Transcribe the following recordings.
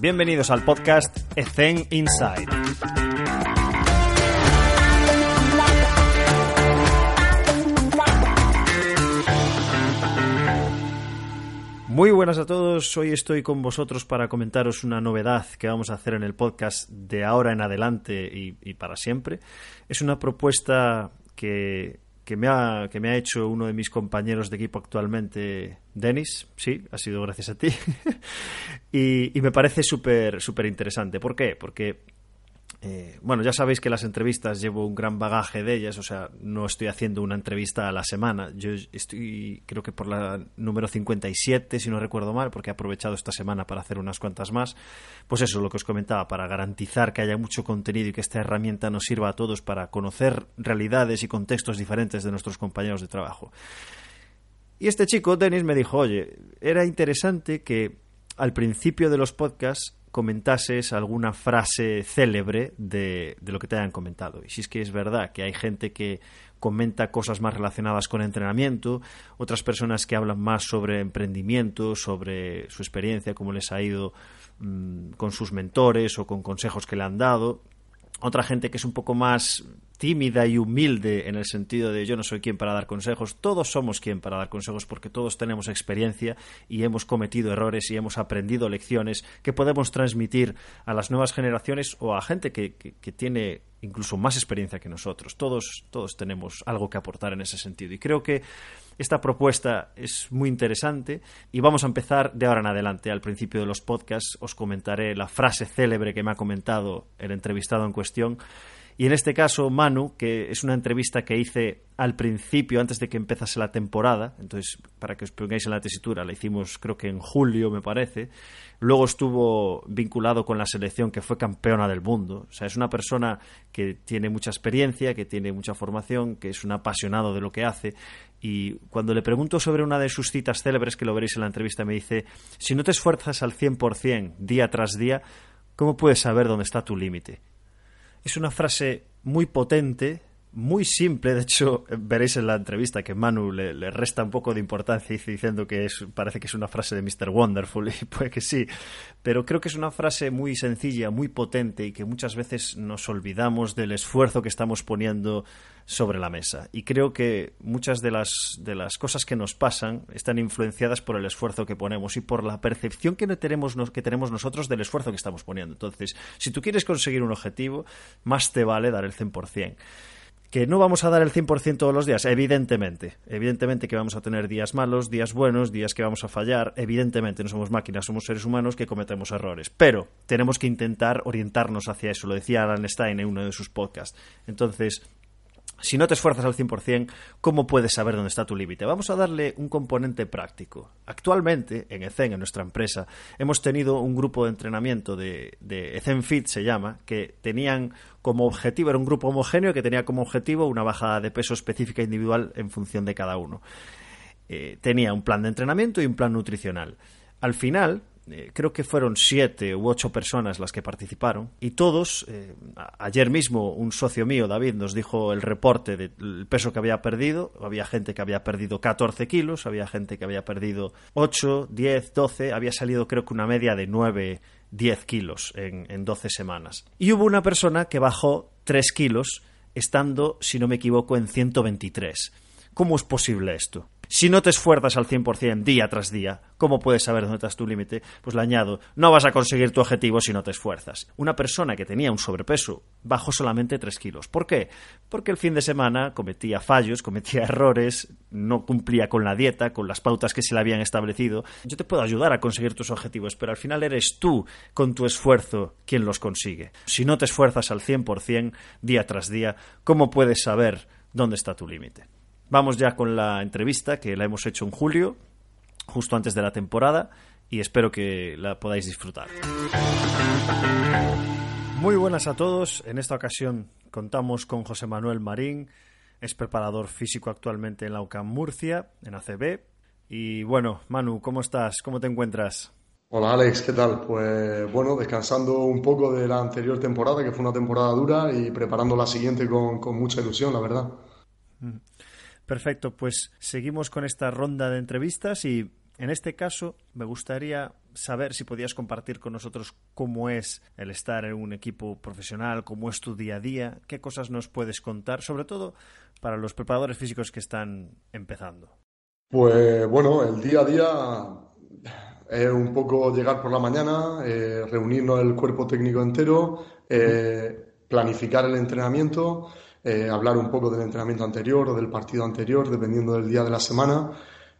Bienvenidos al podcast Ethen Inside. Muy buenas a todos, hoy estoy con vosotros para comentaros una novedad que vamos a hacer en el podcast de ahora en adelante y, y para siempre. Es una propuesta que, que, me ha, que me ha hecho uno de mis compañeros de equipo actualmente, Denis, sí, ha sido gracias a ti, y, me parece súper súper interesante. ¿Por qué? Porque eh, bueno, ya sabéis que las entrevistas llevo un gran bagaje de ellas, o sea, no estoy haciendo una entrevista a la semana. Yo estoy, creo que por la número 57, si no recuerdo mal, porque he aprovechado esta semana para hacer unas cuantas más. Pues eso, lo que os comentaba, para garantizar que haya mucho contenido y que esta herramienta nos sirva a todos para conocer realidades y contextos diferentes de nuestros compañeros de trabajo. Y este chico, Denis, me dijo, oye, era interesante que al principio de los podcasts comentases alguna frase célebre de, de, lo que te hayan comentado. Y si es que es verdad que hay gente que comenta cosas más relacionadas con entrenamiento, otras personas que hablan más sobre emprendimiento, sobre su experiencia, cómo les ha ido mmm, con sus mentores o con consejos que le han dado. Otra gente que es un poco más tímida y humilde en el sentido de yo no soy quien para dar consejos, todos somos quien para dar consejos porque todos tenemos experiencia y hemos cometido errores y hemos aprendido lecciones que podemos transmitir a las nuevas generaciones o a gente que, que, tiene incluso más experiencia que nosotros. Todos, todos tenemos algo que aportar en ese sentido. Y creo que esta propuesta es muy interesante y vamos a empezar de ahora en adelante. Al principio de los podcasts os comentaré la frase célebre que me ha comentado el entrevistado en cuestión y en este caso, Manu, que es una entrevista que hice al principio, antes de que empezase la temporada, entonces, para que os pongáis en la tesitura, la hicimos creo que en julio, me parece. Luego estuvo vinculado con la selección que fue campeona del mundo. O sea, es una persona que tiene mucha experiencia, que tiene mucha formación, que es un apasionado de lo que hace. Y cuando le pregunto sobre una de sus citas célebres, que lo veréis en la entrevista, me dice, si no te esfuerzas al 100% día tras día, ¿cómo puedes saber dónde está tu límite? Es una frase muy potente, muy simple. De hecho, veréis en la entrevista que Manu le, le resta un poco de importancia diciendo que es, parece que es una frase de Mr. Wonderful, y puede que sí. Pero creo que es una frase muy sencilla, muy potente y que muchas veces nos olvidamos del esfuerzo que estamos poniendo sobre la mesa. Y creo que muchas de las, de las cosas que nos pasan están influenciadas por el esfuerzo que ponemos y por la percepción que tenemos, que tenemos nosotros del esfuerzo que estamos poniendo. Entonces, si tú quieres conseguir un objetivo, más te vale dar el 100%. ¿Que no vamos a dar el 100% todos los días? Evidentemente. Evidentemente que vamos a tener días malos, días buenos, días que vamos a fallar. Evidentemente no somos máquinas, somos seres humanos que cometemos errores. Pero tenemos que intentar orientarnos hacia eso. Lo decía Alan Stein en uno de sus podcasts. Entonces, si no te esfuerzas al 100%, ¿cómo puedes saber dónde está tu límite? Vamos a darle un componente práctico. Actualmente, en ECEN, en nuestra empresa, hemos tenido un grupo de entrenamiento de, de Fit, se llama, que tenían como objetivo, era un grupo homogéneo que tenía como objetivo una bajada de peso específica individual en función de cada uno. Eh, tenía un plan de entrenamiento y un plan nutricional. Al final, eh, creo que fueron siete u ocho personas las que participaron y todos, eh, ayer mismo un socio mío, David, nos dijo el reporte del peso que había perdido, había gente que había perdido 14 kilos, había gente que había perdido 8, 10, 12, había salido creo que una media de 9, 10 kilos en, en 12 semanas. Y hubo una persona que bajó 3 kilos estando, si no me equivoco, en 123. ¿Cómo es posible esto? Si no te esfuerzas al 100% día tras día, ¿cómo puedes saber dónde estás tu límite? Pues le añado, no vas a conseguir tu objetivo si no te esfuerzas. Una persona que tenía un sobrepeso bajó solamente 3 kilos. ¿Por qué? Porque el fin de semana cometía fallos, cometía errores, no cumplía con la dieta, con las pautas que se le habían establecido. Yo te puedo ayudar a conseguir tus objetivos, pero al final eres tú, con tu esfuerzo, quien los consigue. Si no te esfuerzas al 100% día tras día, ¿cómo puedes saber dónde está tu límite? Vamos ya con la entrevista que la hemos hecho en julio, justo antes de la temporada, y espero que la podáis disfrutar. Muy buenas a todos. En esta ocasión contamos con José Manuel Marín, es preparador físico actualmente en la UCAM Murcia, en ACB. Y bueno, Manu, ¿cómo estás? ¿Cómo te encuentras? Hola Alex, ¿qué tal? Pues bueno, descansando un poco de la anterior temporada, que fue una temporada dura, y preparando la siguiente con, mucha ilusión, la verdad. Perfecto, pues seguimos con esta ronda de entrevistas y en este caso me gustaría saber si podías compartir con nosotros cómo es el estar en un equipo profesional, cómo es tu día a día, qué cosas nos puedes contar, sobre todo para los preparadores físicos que están empezando. Pues bueno, el día a día es un poco llegar por la mañana, eh, reunirnos el cuerpo técnico entero, eh, planificar el entrenamiento, eh, hablar un poco del entrenamiento anterior o del partido anterior, dependiendo del día de la semana.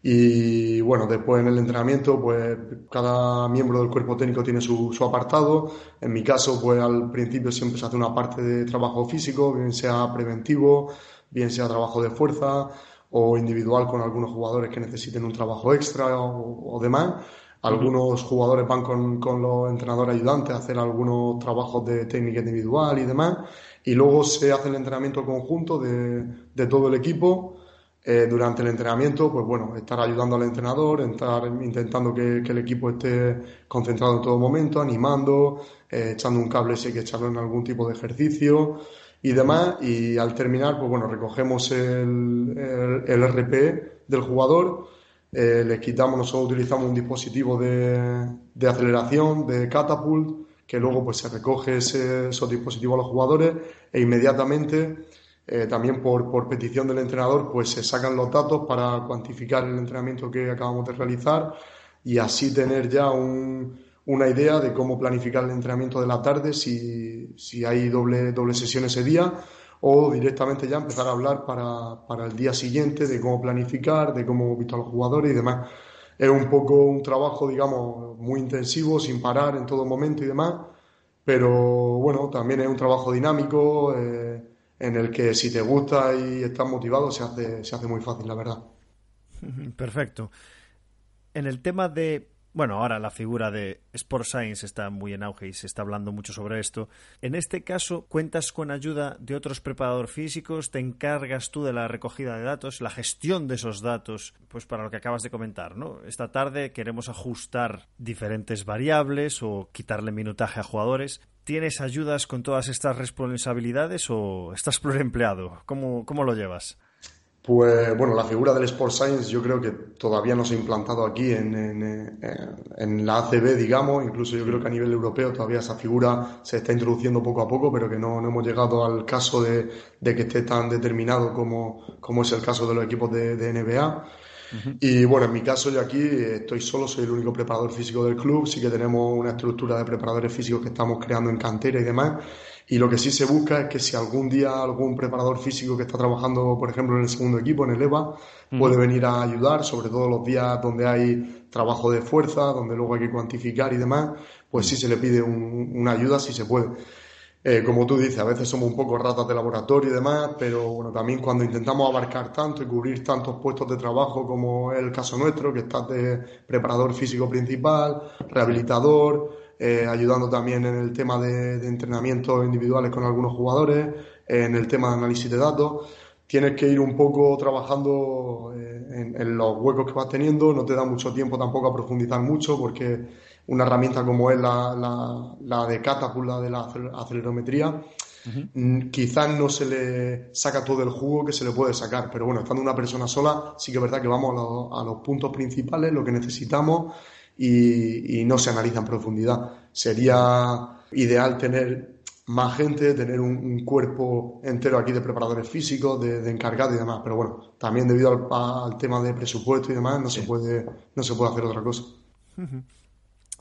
Y bueno, después en el entrenamiento, pues cada miembro del cuerpo técnico tiene su, su, apartado. En mi caso, pues al principio siempre se hace una parte de trabajo físico, bien sea preventivo, bien sea trabajo de fuerza o individual con algunos jugadores que necesiten un trabajo extra o, o demás. Algunos jugadores van con, con, los entrenadores ayudantes a hacer algunos trabajos de técnica individual y demás. Y luego se hace el entrenamiento conjunto de, de todo el equipo. Eh, durante el entrenamiento, pues bueno, estar ayudando al entrenador, estar intentando que, el equipo esté concentrado en todo momento, animando, eh, echando un cable si hay que echarlo en algún tipo de ejercicio y demás. Y al terminar, pues bueno, recogemos el, el, el RP del jugador eh, les quitamos, nosotros utilizamos un dispositivo de, de, aceleración, de catapult, que luego pues se recoge ese, esos dispositivos a los jugadores e inmediatamente, eh, también por, por, petición del entrenador, pues se sacan los datos para cuantificar el entrenamiento que acabamos de realizar y así tener ya un, una idea de cómo planificar el entrenamiento de la tarde, si, si hay doble, doble sesión ese día o directamente ya empezar a hablar para, para el día siguiente de cómo planificar, de cómo hemos visto a los jugadores y demás. Es un poco un trabajo, digamos, muy intensivo, sin parar en todo momento y demás, pero bueno, también es un trabajo dinámico eh, en el que si te gusta y estás motivado se hace, se hace muy fácil, la verdad. Perfecto. En el tema de bueno, ahora la figura de Sport Science está muy en auge y se está hablando mucho sobre esto. En este caso, ¿cuentas con ayuda de otros preparadores físicos? ¿Te encargas tú de la recogida de datos, la gestión de esos datos? Pues para lo que acabas de comentar, ¿no? Esta tarde queremos ajustar diferentes variables o quitarle minutaje a jugadores. ¿Tienes ayudas con todas estas responsabilidades o estás pluriempleado? ¿Cómo, cómo lo llevas? Pues bueno, la figura del Sport Science yo creo que todavía no se ha implantado aquí en, en, en, la ACB, digamos, incluso yo creo que a nivel europeo todavía esa figura se está introduciendo poco a poco, pero que no, no hemos llegado al caso de, de, que esté tan determinado como, como es el caso de los equipos de, de NBA. Y bueno, en mi caso yo aquí estoy solo, soy el único preparador físico del club, sí que tenemos una estructura de preparadores físicos que estamos creando en cantera y demás. Y lo que sí se busca es que si algún día algún preparador físico que está trabajando, por ejemplo, en el segundo equipo, en el EVA, puede venir a ayudar, sobre todo los días donde hay trabajo de fuerza, donde luego hay que cuantificar y demás, pues sí se le pide una ayuda si se puede. Eh, como tú dices, a veces somos un poco ratas de laboratorio y demás, pero bueno, también cuando intentamos abarcar tanto y cubrir tantos puestos de trabajo como es el caso nuestro, que estás de preparador físico principal, rehabilitador, eh, ayudando también en el tema de, de entrenamientos individuales con algunos jugadores, en el tema de análisis de datos, tienes que ir un poco trabajando eh, en, en, los huecos que vas teniendo, no te da mucho tiempo tampoco a profundizar mucho porque una herramienta como es la, la, la de Catapult, la de la acelerometría, uh-huh. quizás no se le saca todo el jugo que se le puede sacar, pero bueno, estando una persona sola, sí que es verdad que vamos a, lo, a los puntos principales, lo que necesitamos y, y no se analiza en profundidad. Sería ideal tener más gente, tener un, un, cuerpo entero aquí de preparadores físicos, de, de encargados y demás. Pero bueno, también debido al, al, tema de presupuesto y demás, no sí. se puede, no se puede hacer otra cosa.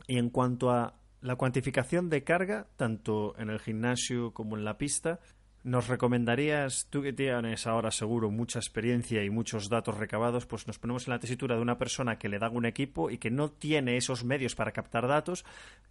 Y en cuanto a la cuantificación de carga, tanto en el gimnasio como en la pista, ¿nos recomendarías, tú que tienes ahora seguro mucha experiencia y muchos datos recabados, pues nos ponemos en la tesitura de una persona que le da un equipo y que no tiene esos medios para captar datos?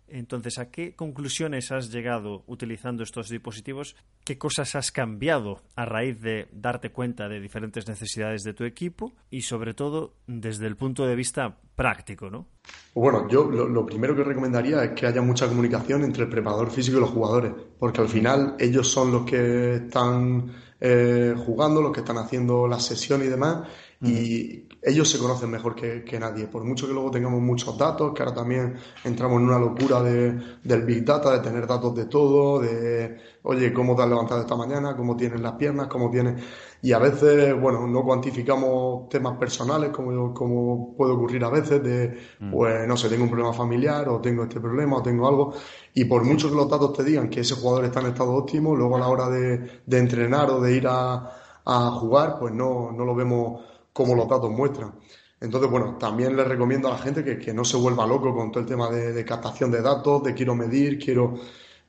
Entonces, ¿a qué conclusiones has llegado utilizando estos dispositivos? ¿Qué cosas has cambiado a raíz de darte cuenta de diferentes necesidades de tu equipo? Y sobre todo, desde el punto de vista práctico, ¿no? Bueno, yo lo, primero que recomendaría es que haya mucha comunicación entre el preparador físico y los jugadores, porque al final ellos son los que están eh, jugando, los que están haciendo las sesiones y demás, y ellos se conocen mejor que, nadie. Por mucho que luego tengamos muchos datos, que ahora también entramos en una locura de, del Big Data, de tener datos de todo, de, oye, cómo te has levantado esta mañana, cómo tienes las piernas, cómo tienes... Y a veces, bueno, no cuantificamos temas personales, como, como puede ocurrir a veces, de, mm. pues, no sé, tengo un problema familiar, o tengo este problema, o tengo algo. Y por mucho que los datos te digan que ese jugador está en estado óptimo, luego a la hora de, de entrenar o de ir a, a jugar, pues no, no lo vemos como los datos muestran. Entonces, bueno, también les recomiendo a la gente que, no se vuelva loco con todo el tema de, captación de datos, de quiero medir, quiero...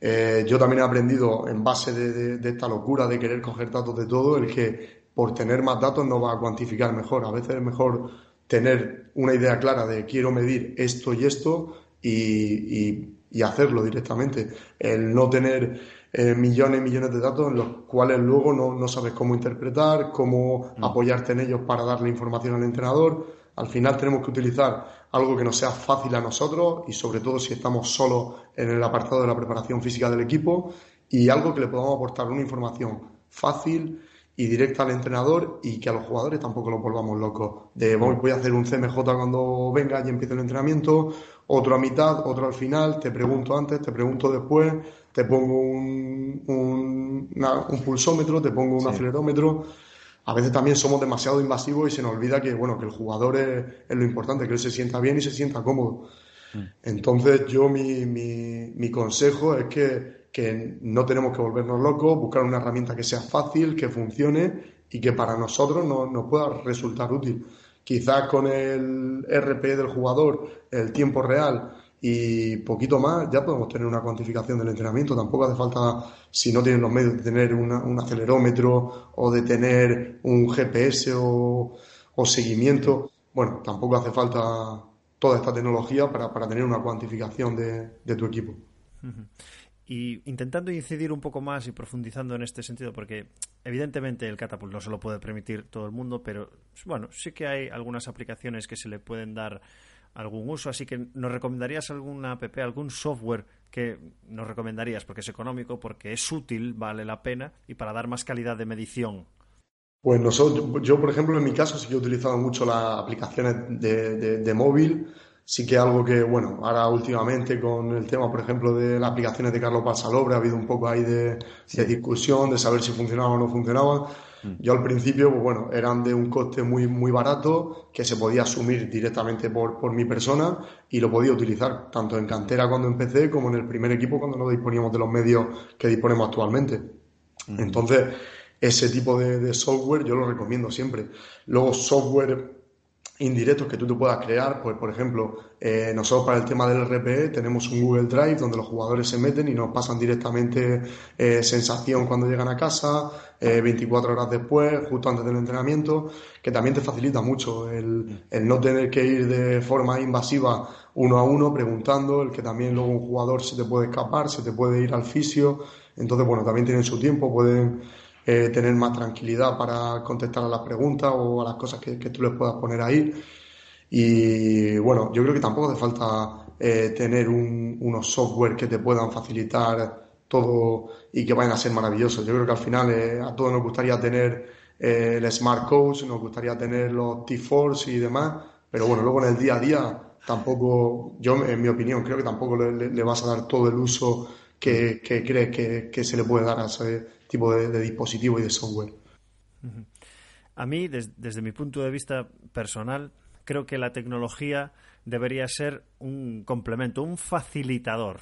Eh, yo también he aprendido en base de, esta locura de querer coger datos de todo, el que por tener más datos no va a cuantificar mejor. A veces es mejor tener una idea clara de quiero medir esto y esto y, y hacerlo directamente. El no tener eh, millones y millones de datos en los cuales luego no, no sabes cómo interpretar, cómo mm. apoyarte en ellos para darle información al entrenador. Al final tenemos que utilizar algo que nos sea fácil a nosotros y sobre todo si estamos solos en el apartado de la preparación física del equipo y algo que le podamos aportar una información fácil y directa al entrenador y que a los jugadores tampoco los volvamos locos. De voy a hacer un CMJ cuando venga y empiece el entrenamiento, otro a mitad, otro al final, te pregunto antes, te pregunto después, te pongo un, un, pulsómetro, te pongo un acelerómetro. A veces también somos demasiado invasivos y se nos olvida que, bueno, que el jugador es, lo importante, que él se sienta bien y se sienta cómodo. Mm. Entonces, yo mi, mi, mi consejo es que, que no tenemos que volvernos locos, buscar una herramienta que sea fácil, que funcione y que para nosotros nos no pueda resultar útil. Quizás con el RP del jugador, el tiempo real y poquito más, ya podemos tener una cuantificación del entrenamiento. Tampoco hace falta, si no tienen los medios, de tener un acelerómetro o de tener un GPS o, seguimiento. Bueno, tampoco hace falta toda esta tecnología para, tener una cuantificación de, tu equipo. Y intentando incidir un poco más y profundizando en este sentido, porque evidentemente el Catapult no se lo puede permitir todo el mundo, pero bueno, sí que hay algunas aplicaciones que se le pueden dar algún uso, así que ¿nos recomendarías alguna app, algún software que nos recomendarías porque es económico, porque es útil, vale la pena y para dar más calidad de medición? Pues nosotros, yo, por ejemplo, en mi caso sí que he utilizado mucho las aplicaciones de, de, móvil. Sí que algo que, bueno, ahora últimamente con el tema, por ejemplo, de las aplicaciones de Carlos Pasalobre, ha habido un poco ahí de, de discusión, de saber si funcionaban o no funcionaban. Mm. Yo al principio, pues bueno, eran de un coste muy, muy barato que se podía asumir directamente por, por mi persona y lo podía utilizar tanto en cantera cuando empecé como en el primer equipo cuando no disponíamos de los medios que disponemos actualmente. Mm. Entonces, ese tipo de, de software yo lo recomiendo siempre. Luego, software indirectos que tú te puedas crear. Pues, por ejemplo, eh, nosotros para el tema del RPE tenemos un Google Drive donde los jugadores se meten y nos pasan directamente eh, sensación cuando llegan a casa, 24 eh, horas después, justo antes del entrenamiento, que también te facilita mucho el, el, no tener que ir de forma invasiva uno a uno preguntando, el que también luego un jugador se te puede escapar, se te puede ir al fisio. Entonces, bueno, también tienen su tiempo, pueden eh, tener más tranquilidad para contestar a las preguntas o a las cosas que, tú les puedas poner ahí. Y bueno, yo creo que tampoco hace falta eh, tener unos software que te puedan facilitar todo y que vayan a ser maravillosos. Yo creo que al final eh, a todos nos gustaría tener el Smart Coach, nos gustaría tener los T-Force y demás, pero bueno, luego en el día a día tampoco, yo en mi opinión, creo que tampoco le, vas a dar todo el uso que, crees que, que, se le puede dar a ese, tipo de, dispositivo y de software. A mí, desde mi punto de vista personal, creo que la tecnología debería ser un complemento, un facilitador.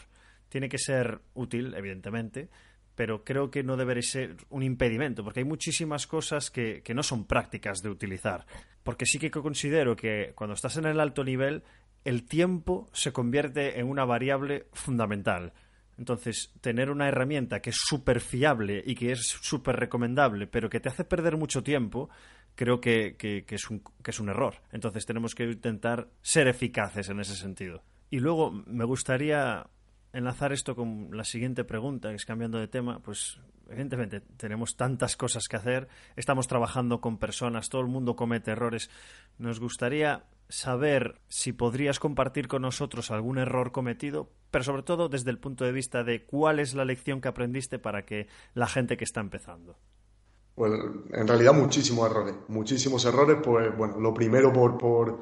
Tiene que ser útil, evidentemente, pero creo que no debería ser un impedimento, porque hay muchísimas cosas que, que, no son prácticas de utilizar. Porque sí que considero que cuando estás en el alto nivel, el tiempo se convierte en una variable fundamental. Entonces, tener una herramienta que es súper fiable y que es súper recomendable, pero que te hace perder mucho tiempo, creo que, que, es un, que es un error. Entonces, tenemos que intentar ser eficaces en ese sentido. Y luego, me gustaría enlazar esto con la siguiente pregunta, que es cambiando de tema, pues evidentemente tenemos tantas cosas que hacer, estamos trabajando con personas, todo el mundo comete errores. Nos gustaría saber si podrías compartir con nosotros algún error cometido, pero sobre todo desde el punto de vista de cuál es la lección que aprendiste para que la gente que está empezando. Pues en realidad muchísimos errores, muchísimos errores, pues bueno, lo primero por, por,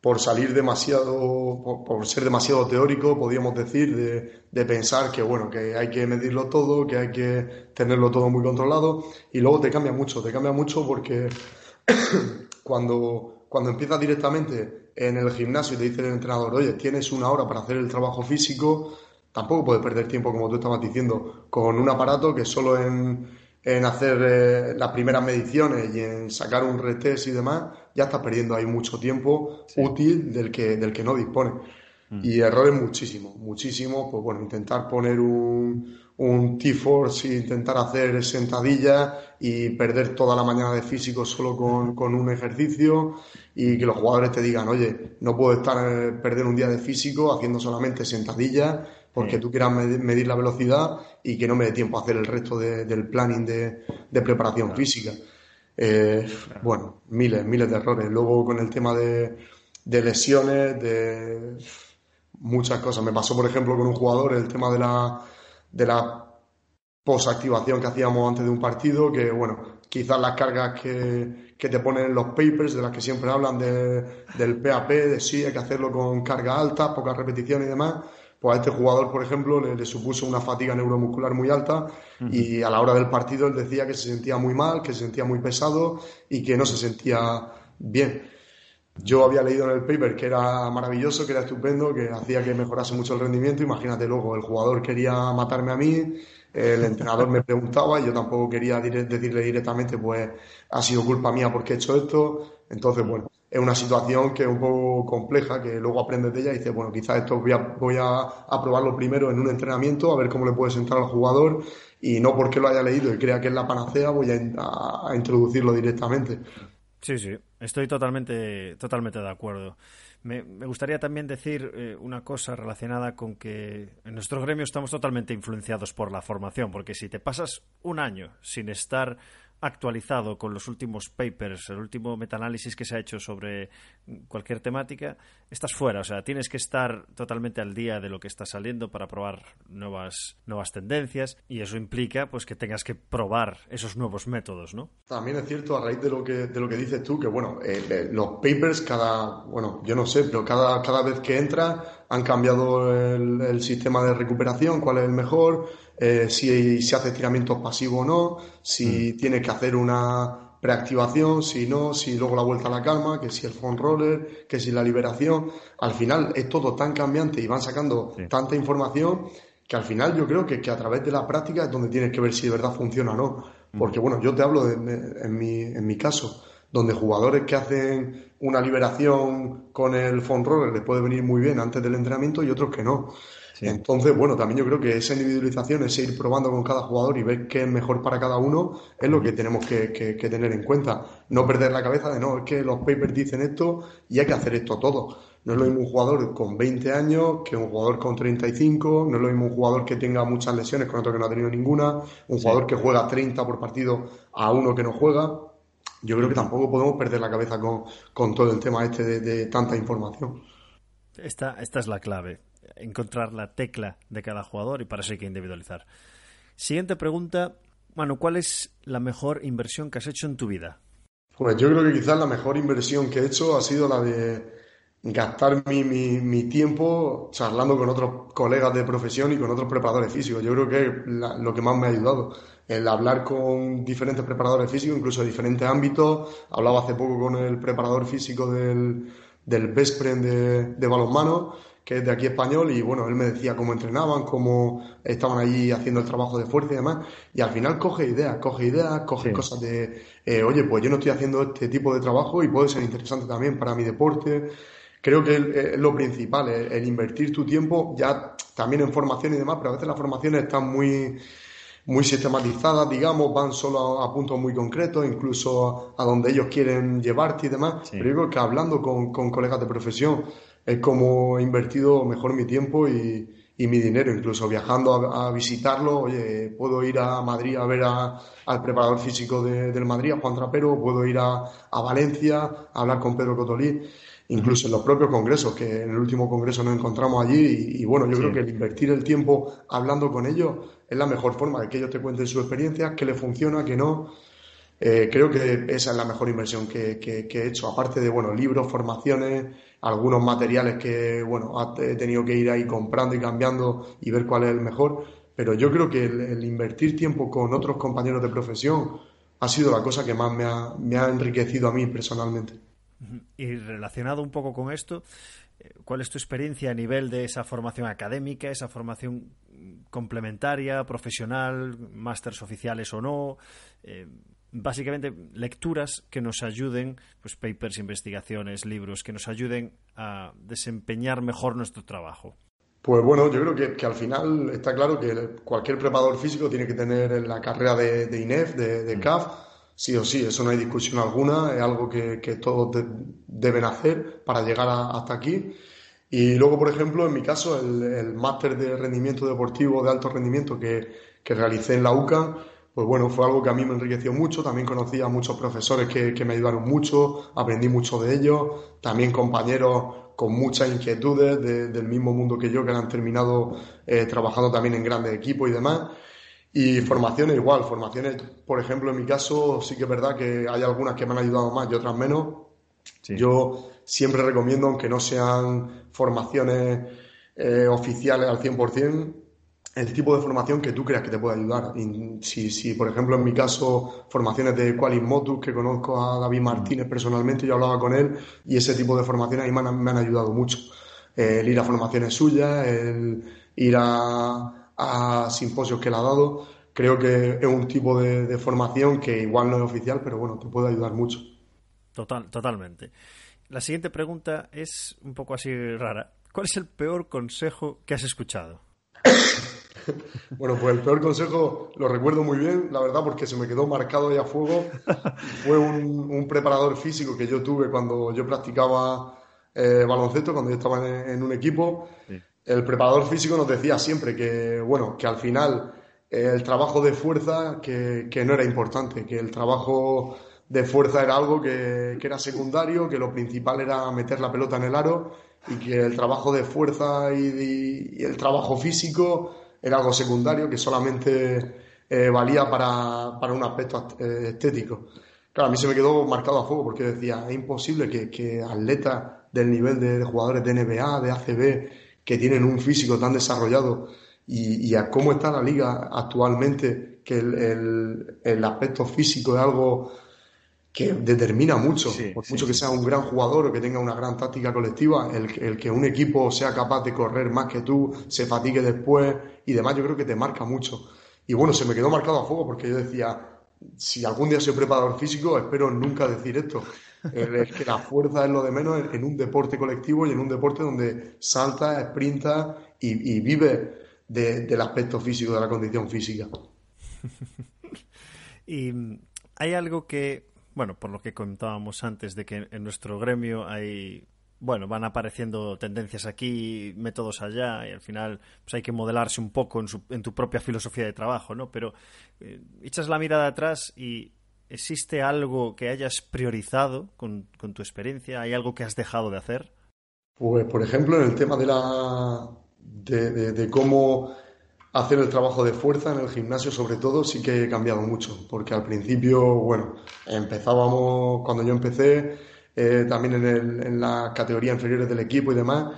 por salir demasiado, por, ser demasiado teórico, podríamos decir, de, de, pensar que bueno, que hay que medirlo todo, que hay que tenerlo todo muy controlado, y luego te cambia mucho, te cambia mucho porque cuando cuando empiezas directamente en el gimnasio y te dice el entrenador, oye, tienes una hora para hacer el trabajo físico, tampoco puedes perder tiempo, como tú estabas diciendo, con un aparato que solo en, hacer eh, las primeras mediciones y en sacar un retest y demás, ya estás perdiendo ahí mucho tiempo útil del que, del que no dispone. Mm. Y errores muchísimos, muchísimos, pues bueno, intentar poner un, un T-Force e intentar hacer sentadillas y perder toda la mañana de físico solo con, un ejercicio y que los jugadores te digan, oye, no puedo estar eh, perder un día de físico haciendo solamente sentadillas porque tú quieras medir la velocidad y que no me dé tiempo a hacer el resto del planning de, preparación física. Eh, bueno, miles, miles de errores. Luego con el tema de, de lesiones, de muchas cosas. Me pasó, por ejemplo, con un jugador el tema de la de la posactivación que hacíamos antes de un partido, que bueno, quizás las cargas que, que te ponen en los papers, de las que siempre hablan de, del PAP, de sí, hay que hacerlo con carga alta, pocas repeticiones y demás, pues a este jugador, por ejemplo, le, supuso una fatiga neuromuscular muy alta y a la hora del partido él decía que se sentía muy mal, que se sentía muy pesado y que no se sentía bien. Yo había leído en el paper que era maravilloso, que era estupendo, que hacía que mejorase mucho el rendimiento. Imagínate luego, el jugador quería matarme a mí, el entrenador me preguntaba y yo tampoco quería decirle directamente, pues ha sido culpa mía porque he hecho esto. Entonces, bueno, es una situación que es un poco compleja, que luego aprendes de ella y dices, bueno, quizás esto voy a, voy a, probarlo primero en un entrenamiento, a ver cómo le puede sentar al jugador y no porque lo haya leído y crea que es la panacea, voy a introducirlo directamente. Sí, sí, estoy totalmente, totalmente de acuerdo. Me, gustaría también decir eh, una cosa relacionada con que en nuestro gremio estamos totalmente influenciados por la formación, porque si te pasas un año sin estar actualizado con los últimos papers, el último metaanálisis que se ha hecho sobre cualquier temática, estás fuera. O sea, tienes que estar totalmente al día de lo que está saliendo para probar nuevas, nuevas tendencias y eso implica pues que tengas que probar esos nuevos métodos, ¿no? También es cierto, a raíz de lo que, de lo que dices tú, que bueno, eh, eh, los papers cada, bueno, yo no sé, pero cada, cada vez que entra han cambiado el, el sistema de recuperación, cuál es el mejor, eh, si se hace estiramiento pasivo o no, si mm. tiene que hacer una preactivación, si no, si luego la vuelta a la calma, que si el foam roller, que si la liberación. Al final es todo tan cambiante y van sacando tanta información que al final yo creo que, que, a través de la práctica es donde tienes que ver si de verdad funciona o no. Mm. Porque bueno, yo te hablo en, mi, en mi caso, donde jugadores que hacen una liberación con el foam roller les puede venir muy bien antes del entrenamiento y otros que no. Entonces, bueno, también yo creo que esa individualización, ese ir probando con cada jugador y ver qué es mejor para cada uno, es lo que tenemos que, tener en cuenta. No perder la cabeza de no, es que los papers dicen esto y hay que hacer esto todo. No es lo mismo un jugador con 20 años que un jugador con 35, no es lo mismo un jugador que tenga muchas lesiones con otro que no ha tenido ninguna, un jugador que juega 30 por partido a uno que no juega. Yo creo que tampoco podemos perder la cabeza con, todo el tema este de, de tanta información. Esta, esta es la clave encontrar la tecla de cada jugador y para eso hay que individualizar. Siguiente pregunta, bueno, ¿cuál es la mejor inversión que has hecho en tu vida? Pues yo creo que quizás la mejor inversión que he hecho ha sido la de gastar mi, mi, tiempo charlando con otros colegas de profesión y con otros preparadores físicos. Yo creo que es lo que más me ha ayudado. El hablar con diferentes preparadores físicos, incluso de diferentes ámbitos. Hablaba hace poco con el preparador físico del, del Best Friend de, de balonmano que es de aquí español, y bueno, él me decía cómo entrenaban, cómo estaban allí haciendo el trabajo de fuerza y demás, y al final coge ideas, coge ideas, coge cosas de, eh, oye, pues yo no estoy haciendo este tipo de trabajo y puede ser interesante también para mi deporte. Creo que es lo principal, el, invertir tu tiempo, ya también en formación y demás, pero a veces las formaciones están muy, muy sistematizadas, digamos, van solo a, puntos muy concretos, incluso a, donde ellos quieren llevarte y demás. Pero digo que hablando con, con colegas de profesión, es como he invertido mejor mi tiempo y, mi dinero, incluso viajando a, visitarlo, oye, puedo ir a Madrid a ver al preparador físico del Madrid, a Juan Trapero, puedo ir a, Valencia a hablar con Pedro Cotolí. Incluso en los propios congresos, que en el último congreso nos encontramos allí y, bueno, yo creo que el invertir el tiempo hablando con ellos es la mejor forma de que ellos te cuenten su experiencia, que les funciona, que no. Eh, creo que esa es la mejor inversión que, he hecho, aparte de bueno, libros, formaciones, algunos materiales que bueno, he tenido que ir ahí comprando y cambiando y ver cuál es el mejor. Pero yo creo que el, invertir tiempo con otros compañeros de profesión ha sido la cosa que más me ha, me ha enriquecido a mí personalmente. Y relacionado un poco con esto, eh, ¿cuál es tu experiencia a nivel de esa formación académica, esa formación complementaria, profesional, másters oficiales o no? Eh, básicamente lecturas que nos ayuden, pues papers, investigaciones, libros, que nos ayuden a desempeñar mejor nuestro trabajo. Pues bueno, yo creo que, al final está claro que cualquier preparador físico tiene que tener en la carrera de, INEF, de, mm. CAF, sí o sí, eso no hay discusión alguna, es algo que, todos deben hacer para llegar hasta aquí. Y luego, por ejemplo, en mi caso, el, máster de rendimiento deportivo de alto rendimiento que, que realicé en la UCA, pues bueno, fue algo que a mí me enriqueció mucho. También conocí a muchos profesores que, me ayudaron mucho, aprendí mucho de ellos. También compañeros con muchas inquietudes del mismo mundo que yo, que han terminado eh, trabajando también en grandes equipos y demás. Y formaciones igual, formaciones, por ejemplo, en mi caso sí que es verdad que hay algunas que me han ayudado más y otras menos. Yo siempre recomiendo, aunque no sean formaciones eh, oficiales al 100%, el tipo de formación que tú creas que te puede ayudar. si, si, por ejemplo, en mi caso, formaciones de Qualis Motus, que conozco a David Martínez personalmente, yo hablaba con él y ese tipo de formaciones ahí me han, ayudado mucho. El ir a formaciones suyas, el ir a, simposios que él ha dado, creo que es un tipo de, formación que igual no es oficial, pero bueno, te puede ayudar mucho. Total, totalmente. La siguiente pregunta es un poco así rara. ¿Cuál es el peor consejo que has escuchado? Bueno, pues el peor consejo lo recuerdo muy bien, la verdad, porque se me quedó marcado ahí a fuego. Fue un, preparador físico que yo tuve cuando yo practicaba eh, baloncesto, cuando yo estaba en, un equipo. El preparador físico nos decía siempre que, bueno, que al final eh, el trabajo de fuerza que, no era importante, que el trabajo de fuerza era algo que, era secundario, que lo principal era meter la pelota en el aro y que el trabajo de fuerza y el trabajo físico era algo secundario que solamente eh, valía para, para, un aspecto eh, estético. Claro, a mí se me quedó marcado a fuego porque decía, es imposible que, que atletas del nivel de, jugadores de NBA, de ACB, que tienen un físico tan desarrollado y, a cómo está la liga actualmente, que el, el, aspecto físico es algo que determina mucho, por mucho que sea un gran jugador o que tenga una gran táctica colectiva, el, el, que un equipo sea capaz de correr más que tú, se fatigue después, y demás, yo creo que te marca mucho. Y bueno, se me quedó marcado a fuego porque yo decía, si algún día soy preparador físico, espero nunca decir esto. Es que la fuerza es lo de menos en un deporte colectivo y en un deporte donde salta, sprinta y, vive del aspecto físico, de la condición física. y hay algo que, bueno, por lo que comentábamos antes, de que en nuestro gremio hay bueno, van apareciendo tendencias aquí, métodos allá, y al final pues hay que modelarse un poco en, en tu propia filosofía de trabajo, ¿no? Pero eh, echas la mirada atrás y ¿existe algo que hayas priorizado con, tu experiencia? ¿Hay algo que has dejado de hacer? Pues, por ejemplo, en el tema de la de, de, cómo hacer el trabajo de fuerza en el gimnasio, sobre todo, sí que he cambiado mucho, porque al principio, bueno, empezábamos, cuando yo empecé, eh, también en, el, en las categorías inferiores del equipo y demás,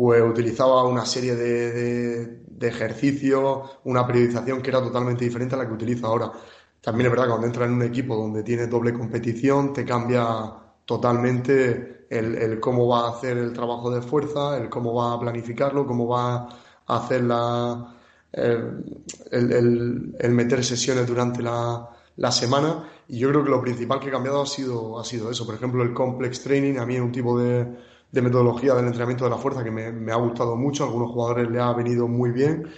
pues utilizaba una serie de, de, ejercicios, una periodización que era totalmente diferente a la que utilizo ahora. También es verdad que cuando entras en un equipo donde tienes doble competición, te cambia totalmente el, cómo va a hacer el trabajo de fuerza, el cómo va a planificarlo, cómo va a hacer la, el, el, el meter sesiones durante la, la semana y yo creo que lo principal que he cambiado ha sido, ha sido eso. Por ejemplo, el complex training a mí es un tipo de, metodología del entrenamiento de la fuerza que me, ha gustado mucho. A algunos jugadores le ha venido muy bien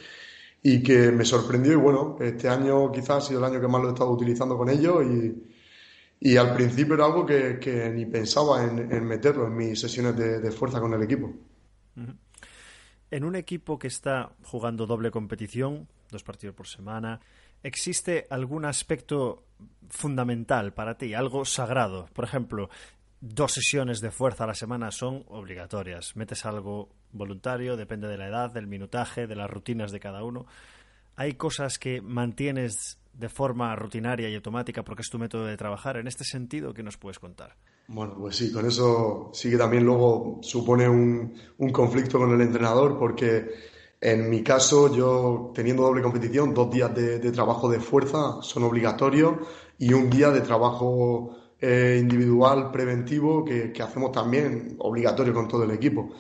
y que me sorprendió. Y bueno, este año quizás ha sido el año que más lo he estado utilizando con ellos y, al principio era algo que, ni pensaba en, meterlo en mis sesiones de, fuerza con el equipo. En un equipo que está jugando doble competición, dos partidos por semana, ¿existe algún aspecto fundamental para ti, algo sagrado? Por ejemplo, dos sesiones de fuerza a la semana son obligatorias. Metes algo voluntario, depende de la edad, del minutaje, de las rutinas de cada uno. Hay cosas que mantienes de forma rutinaria y automática porque es tu método de trabajar. En este sentido, ¿qué nos puedes contar? Bueno, pues sí, con eso sí que también luego supone un, conflicto con el entrenador porque en mi caso yo teniendo doble competición, dos días de, trabajo de fuerza son obligatorios y un día de trabajo eh, individual preventivo que, hacemos también obligatorio con todo el equipo.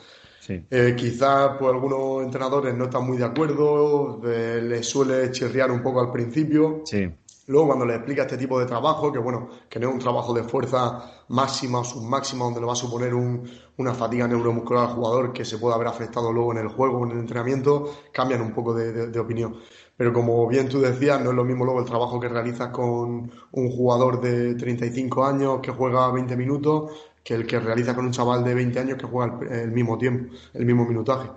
Eh, quizás pues, algunos entrenadores no están muy de acuerdo, les suele chirriar un poco al principio. Sí. Luego, cuando le explica este tipo de trabajo, que bueno, que no es un trabajo de fuerza máxima o submáxima, donde le va a suponer una fatiga neuromuscular al jugador que se pueda haber afectado luego en el juego o en el entrenamiento, cambian un poco de, opinión. Pero como bien tú decías, no es lo mismo luego el trabajo que realizas con un jugador de 35 años que juega 20 minutos que el que realiza con un chaval de 20 años que juega el, mismo tiempo, el mismo minutaje.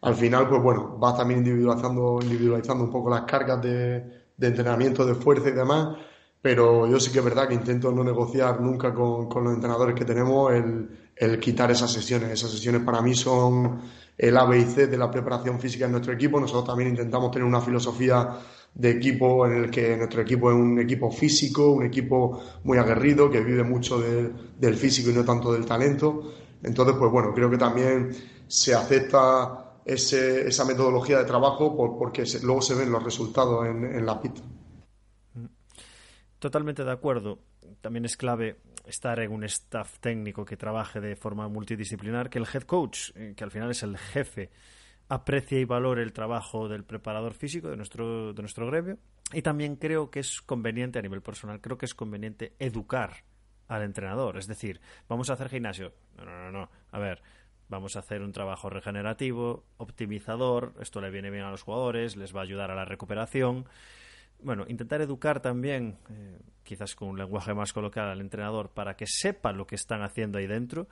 Al final, pues bueno, vas también individualizando, individualizando un poco las cargas de, entrenamiento, de fuerza y demás, pero yo sí que es verdad que intento no negociar nunca con, los entrenadores que tenemos el, quitar esas sesiones. Esas sesiones para mí son el A, B y C de la preparación física en nuestro equipo. Nosotros también intentamos tener una filosofía de equipo en el que nuestro equipo es un equipo físico, un equipo muy aguerrido, que vive mucho del físico y no tanto del talento. Entonces, pues bueno, creo que también se acepta ese, esa metodología de trabajo porque luego se ven los resultados en, la pista. Totalmente de acuerdo. También es clave estar en un staff técnico que trabaje de forma multidisciplinar, que el head coach, eh, que al final es el jefe aprecia y valore el trabajo del preparador físico de nuestro, de nuestro gremio. Y también creo que es conveniente a nivel personal, creo que es conveniente educar al entrenador. Es decir, vamos a hacer gimnasio. No, no, no, no. A ver, vamos a hacer un trabajo regenerativo, optimizador. Esto le viene bien a los jugadores, les va a ayudar a la recuperación. Bueno, intentar educar también, eh, quizás con un lenguaje más coloquial al entrenador, para que sepa lo que están haciendo ahí dentro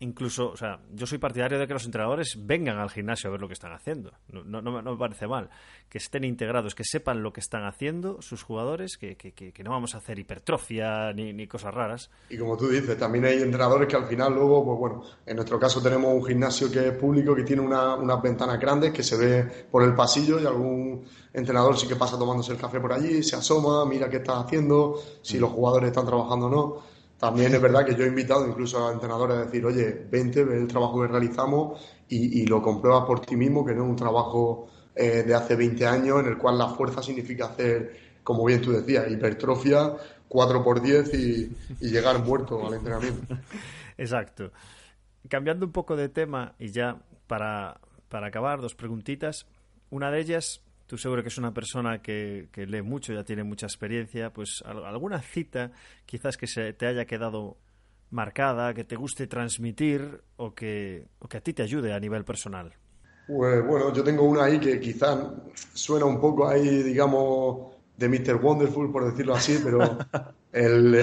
incluso, o sea, yo soy partidario de que los entrenadores vengan al gimnasio a ver lo que están haciendo. No, no, no, me parece mal. Que estén integrados, que sepan lo que están haciendo sus jugadores, que, que, que, no vamos a hacer hipertrofia ni, ni, cosas raras. Y como tú dices, también hay entrenadores que al final luego, pues bueno, en nuestro caso tenemos un gimnasio que es público, que tiene una, unas ventanas grandes, que se ve por el pasillo y algún entrenador sí que pasa tomándose el café por allí, se asoma, mira qué está haciendo, si los jugadores están trabajando o no. También es verdad que yo he invitado incluso a entrenadores a decir, oye, vente, ve el trabajo que realizamos y, lo compruebas por ti mismo, que no es un trabajo eh, de hace 20 años en el cual la fuerza significa hacer, como bien tú decías, hipertrofia 4x10 y, y llegar muerto al entrenamiento. Exacto. Cambiando un poco de tema y ya para, para acabar, dos preguntitas. Una de ellas, Tú seguro que es una persona que, lee mucho, ya tiene mucha experiencia, pues alguna cita quizás que se te haya quedado marcada, que te guste transmitir o que, que a ti te ayude a nivel personal. Pues bueno, yo tengo una ahí que quizás suena un poco ahí, digamos, de Mr. Wonderful, por decirlo así, pero el,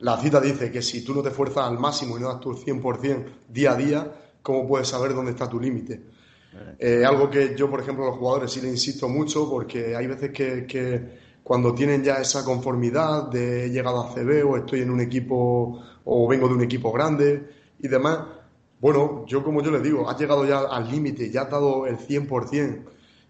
la cita dice que si tú no te esfuerzas al máximo y no das tu 100% día a día, ¿cómo puedes saber dónde está tu límite? Eh, algo que yo, por ejemplo, a los jugadores sí le insisto mucho porque hay veces que, cuando tienen ya esa conformidad de he llegado a CB o estoy en un equipo o vengo de un equipo grande y demás, bueno, yo como yo les digo, has llegado ya al límite, ya has dado el 100%.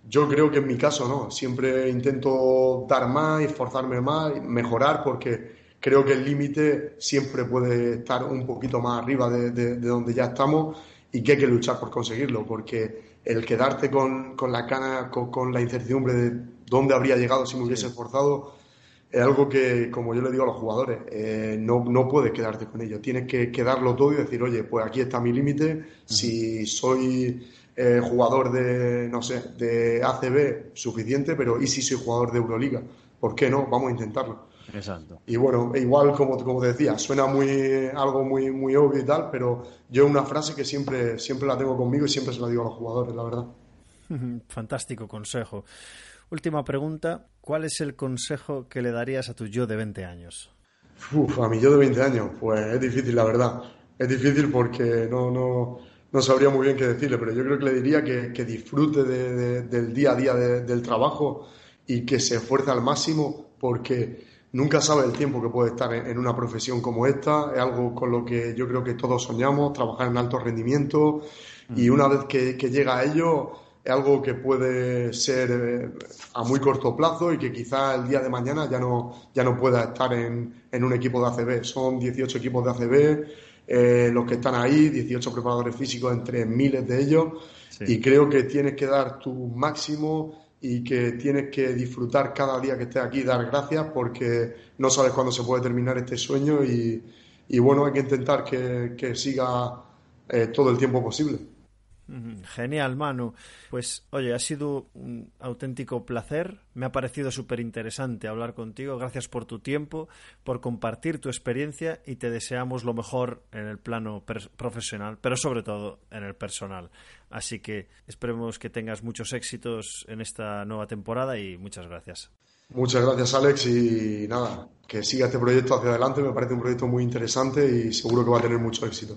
Yo creo que en mi caso no, siempre intento dar más, esforzarme más, mejorar porque creo que el límite siempre puede estar un poquito más arriba de donde ya estamos y que hay que luchar por conseguirlo, porque el quedarte con, con la cana, con, la incertidumbre de dónde habría llegado si me hubiese esforzado, es algo que, como yo le digo a los jugadores, eh, no, no puedes quedarte con ello. Tienes que, quedarlo todo y decir, oye, pues aquí está mi límite. Si soy eh, jugador de, no sé, de ACB, suficiente, pero ¿y si soy jugador de Euroliga? ¿Por qué no? Vamos a intentarlo. Exacto. Y bueno, igual como, como te decía, suena muy algo muy, muy obvio y tal, pero yo una frase que siempre, siempre la tengo conmigo y siempre se la digo a los jugadores, la verdad. Fantástico consejo. Última pregunta, ¿cuál es el consejo que le darías a tu yo de 20 años? Uf, a mi yo de 20 años, pues es difícil, la verdad. Es difícil porque no, no, no sabría muy bien qué decirle, pero yo creo que le diría que, que disfrute del día a día del trabajo y que se esfuerce al máximo porque nunca sabes el tiempo que puede estar en, una profesión como esta. Es algo con lo que yo creo que todos soñamos, trabajar en alto rendimiento. Y una vez que, llega a ello, es algo que puede ser eh, a muy corto plazo y que quizás el día de mañana ya no, ya no pueda estar en, en un equipo de ACB. Son 18 equipos de ACB eh, los que están ahí, 18 preparadores físicos entre miles de ellos, y creo que tienes que dar tu máximo y que tienes que disfrutar cada día que estés aquí, dar gracias porque no sabes cuándo se puede terminar este sueño y, bueno, hay que intentar que, siga eh, todo el tiempo posible. Genial, Manu. Pues oye, ha sido un auténtico placer. Me ha parecido súper interesante hablar contigo. Gracias por tu tiempo, por compartir tu experiencia y te deseamos lo mejor en el plano profesional, pero sobre todo en el personal. Así que esperemos que tengas muchos éxitos en esta nueva temporada y muchas gracias. Muchas gracias, Alex. Y nada, que siga este proyecto hacia adelante. Me parece un proyecto muy interesante y seguro que va a tener mucho éxito.